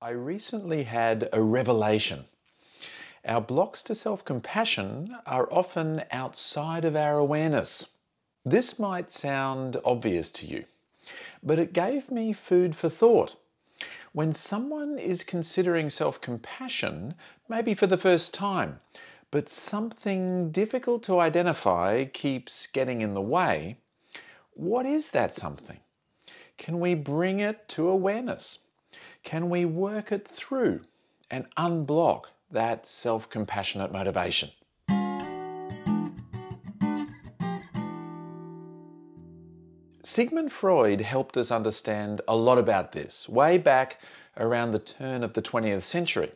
I recently had a revelation. Our blocks to self compassion are often outside of our awareness. This might sound obvious to you, but it gave me food for thought. When someone is considering self compassion, maybe for the first time, but something difficult to identify keeps getting in the way, what is that something? Can we bring it to awareness? Can we work it through and unblock that self compassionate motivation? Sigmund Freud helped us understand a lot about this way back around the turn of the 20th century.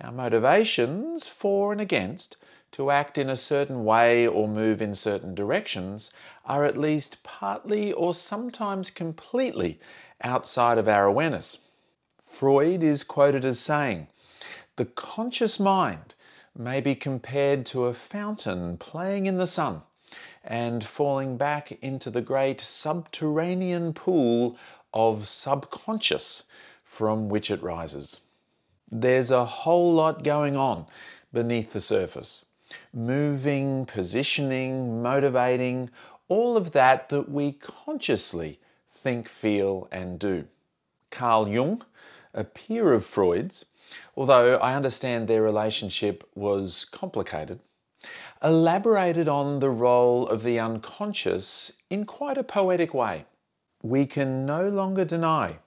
Our motivations for and against to act in a certain way or move in certain directions are at least partly or sometimes completely outside of our awareness. Freud is quoted as saying, The conscious mind may be compared to a fountain playing in the sun and falling back into the great subterranean pool of subconscious from which it rises. There's a whole lot going on beneath the surface moving, positioning, motivating, all of that that we consciously think, feel, and do. Carl Jung a peer of Freud's, although I understand their relationship was complicated, elaborated on the role of the unconscious in quite a poetic way. We can no longer deny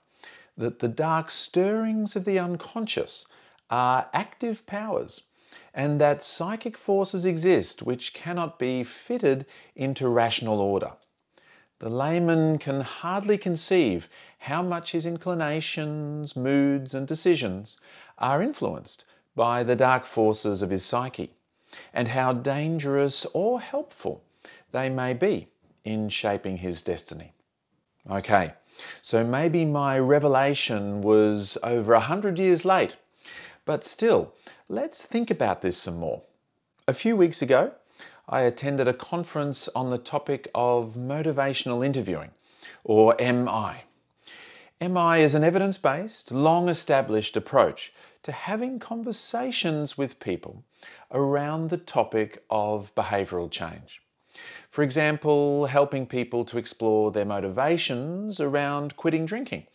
that the dark stirrings of the unconscious are active powers and that psychic forces exist which cannot be fitted into rational order. The layman can hardly conceive how much his inclinations, moods, and decisions are influenced by the dark forces of his psyche, and how dangerous or helpful they may be in shaping his destiny. Okay, so maybe my revelation was over a hundred years late, but still, let's think about this some more. A few weeks ago, I attended a conference on the topic of motivational interviewing, or MI. MI is an evidence based, long established approach to having conversations with people around the topic of behavioural change. For example, helping people to explore their motivations around quitting drinking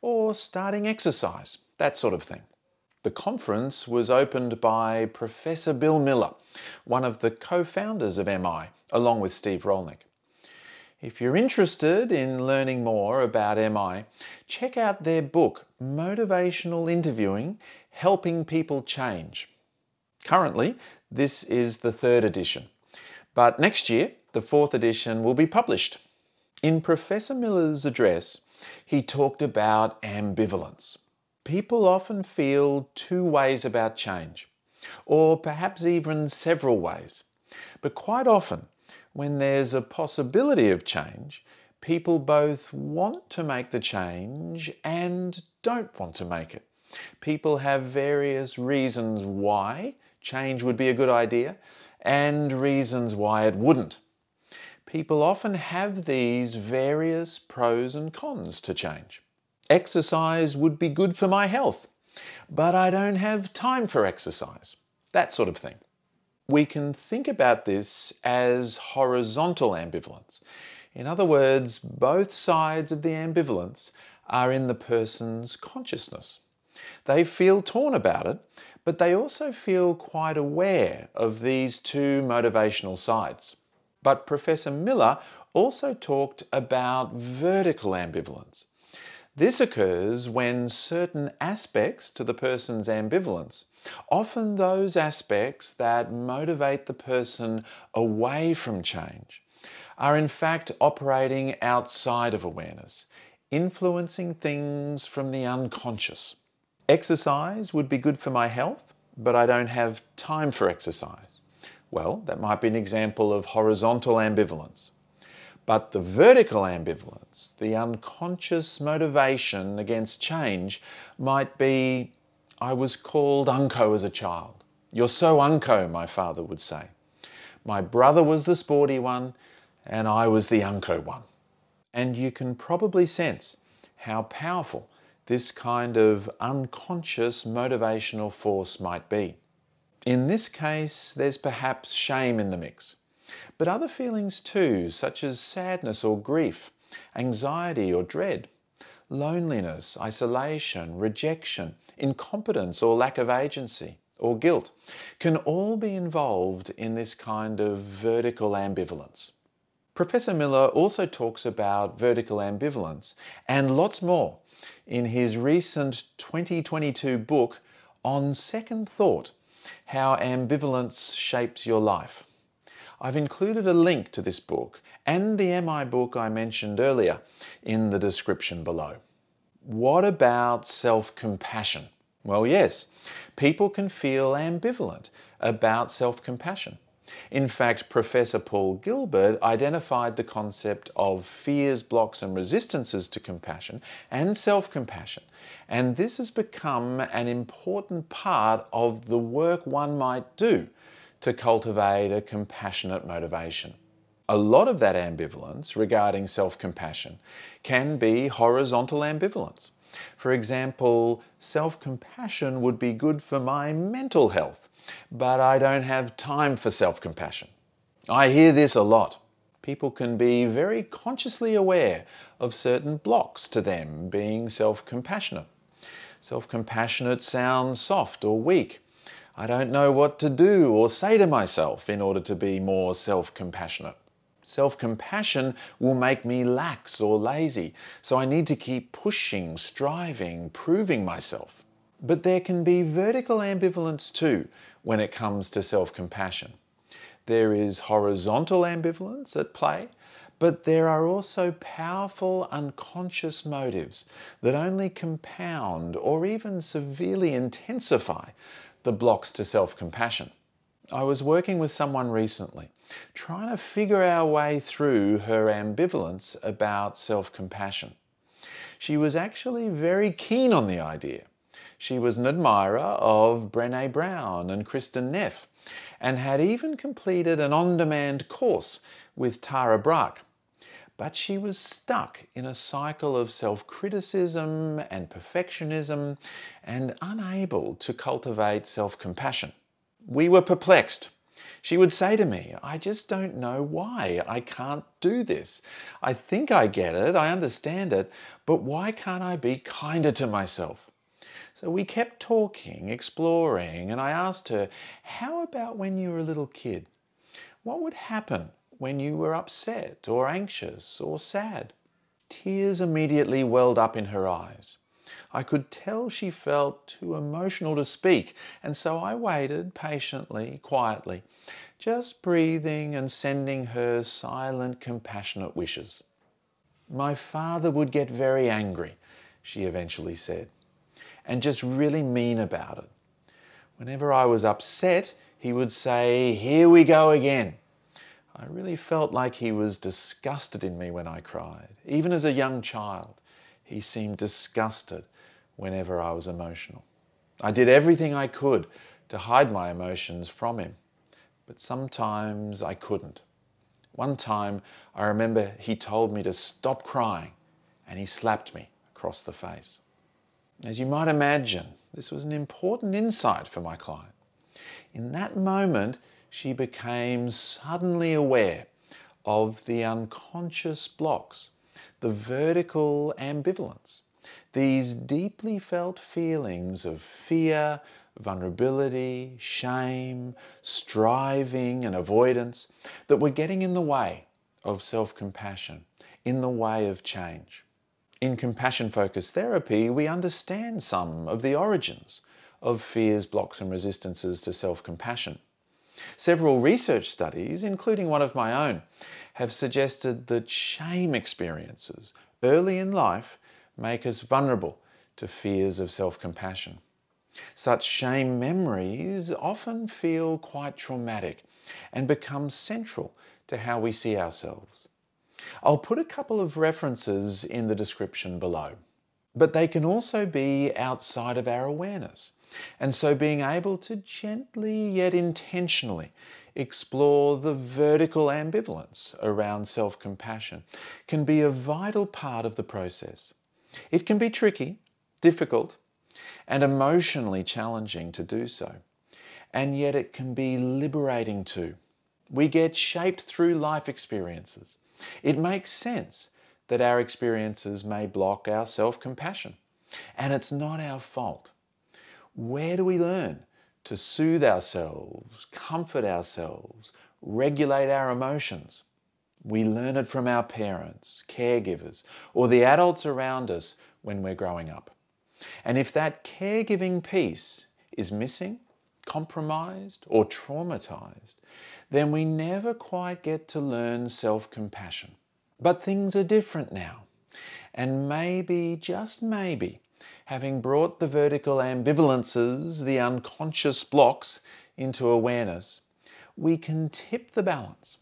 or starting exercise, that sort of thing. The conference was opened by Professor Bill Miller, one of the co founders of MI, along with Steve Rollnick. If you're interested in learning more about MI, check out their book, Motivational Interviewing Helping People Change. Currently, this is the third edition, but next year, the fourth edition will be published. In Professor Miller's address, he talked about ambivalence. People often feel two ways about change, or perhaps even several ways. But quite often, when there's a possibility of change, people both want to make the change and don't want to make it. People have various reasons why change would be a good idea and reasons why it wouldn't. People often have these various pros and cons to change. Exercise would be good for my health, but I don't have time for exercise. That sort of thing. We can think about this as horizontal ambivalence. In other words, both sides of the ambivalence are in the person's consciousness. They feel torn about it, but they also feel quite aware of these two motivational sides. But Professor Miller also talked about vertical ambivalence. This occurs when certain aspects to the person's ambivalence, often those aspects that motivate the person away from change, are in fact operating outside of awareness, influencing things from the unconscious. Exercise would be good for my health, but I don't have time for exercise. Well, that might be an example of horizontal ambivalence. But the vertical ambivalence, the unconscious motivation against change, might be I was called unco as a child. You're so unco, my father would say. My brother was the sporty one, and I was the unco one. And you can probably sense how powerful this kind of unconscious motivational force might be. In this case, there's perhaps shame in the mix, but other feelings too, such as sadness or grief, anxiety or dread, loneliness, isolation, rejection, incompetence or lack of agency, or guilt, can all be involved in this kind of vertical ambivalence. Professor Miller also talks about vertical ambivalence and lots more in his recent 2022 book On Second Thought How Ambivalence Shapes Your Life. I've included a link to this book and the MI book I mentioned earlier in the description below. What about self compassion? Well, yes, people can feel ambivalent about self compassion. In fact, Professor Paul Gilbert identified the concept of fears, blocks, and resistances to compassion and self compassion, and this has become an important part of the work one might do to cultivate a compassionate motivation. A lot of that ambivalence regarding self compassion can be horizontal ambivalence. For example, self compassion would be good for my mental health but I don't have time for self compassion. I hear this a lot. People can be very consciously aware of certain blocks to them being self compassionate. Self compassionate sounds soft or weak. I don't know what to do or say to myself in order to be more self compassionate. Self compassion will make me lax or lazy, so I need to keep pushing, striving, proving myself. But there can be vertical ambivalence too when it comes to self compassion. There is horizontal ambivalence at play, but there are also powerful unconscious motives that only compound or even severely intensify the blocks to self compassion. I was working with someone recently, trying to figure our way through her ambivalence about self compassion. She was actually very keen on the idea, she was an admirer of Brene Brown and Kristin Neff and had even completed an on demand course with Tara Brach. But she was stuck in a cycle of self criticism and perfectionism and unable to cultivate self compassion. We were perplexed. She would say to me, I just don't know why I can't do this. I think I get it, I understand it, but why can't I be kinder to myself? So we kept talking, exploring, and I asked her, How about when you were a little kid? What would happen when you were upset or anxious or sad? Tears immediately welled up in her eyes. I could tell she felt too emotional to speak, and so I waited patiently, quietly, just breathing and sending her silent, compassionate wishes. My father would get very angry, she eventually said and just really mean about it. Whenever I was upset, he would say, Here we go again. I really felt like he was disgusted in me when I cried. Even as a young child, he seemed disgusted whenever I was emotional. I did everything I could to hide my emotions from him, but sometimes I couldn't. One time, I remember he told me to stop crying and he slapped me across the face. As you might imagine, this was an important insight for my client. In that moment, she became suddenly aware of the unconscious blocks, the vertical ambivalence, these deeply felt feelings of fear, vulnerability, shame, striving, and avoidance that were getting in the way of self compassion, in the way of change. In compassion focused therapy, we understand some of the origins of fears, blocks, and resistances to self compassion. Several research studies, including one of my own, have suggested that shame experiences early in life make us vulnerable to fears of self compassion. Such shame memories often feel quite traumatic and become central to how we see ourselves. I'll put a couple of references in the description below. But they can also be outside of our awareness. And so being able to gently yet intentionally explore the vertical ambivalence around self compassion can be a vital part of the process. It can be tricky, difficult, and emotionally challenging to do so. And yet it can be liberating too. We get shaped through life experiences. It makes sense that our experiences may block our self compassion. And it's not our fault. Where do we learn to soothe ourselves, comfort ourselves, regulate our emotions? We learn it from our parents, caregivers, or the adults around us when we're growing up. And if that caregiving piece is missing, compromised, or traumatized, then we never quite get to learn self compassion. But things are different now. And maybe, just maybe, having brought the vertical ambivalences, the unconscious blocks, into awareness, we can tip the balance.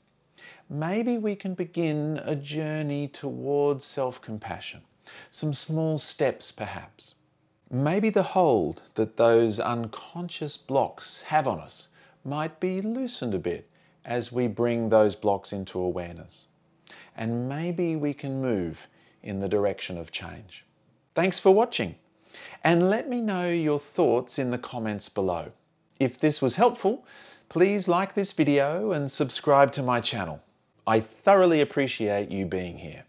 Maybe we can begin a journey towards self compassion, some small steps perhaps. Maybe the hold that those unconscious blocks have on us might be loosened a bit as we bring those blocks into awareness and maybe we can move in the direction of change. Thanks for watching, and let me know your thoughts in the comments below. If this was helpful, please like this video and subscribe to my channel. I thoroughly appreciate you being here.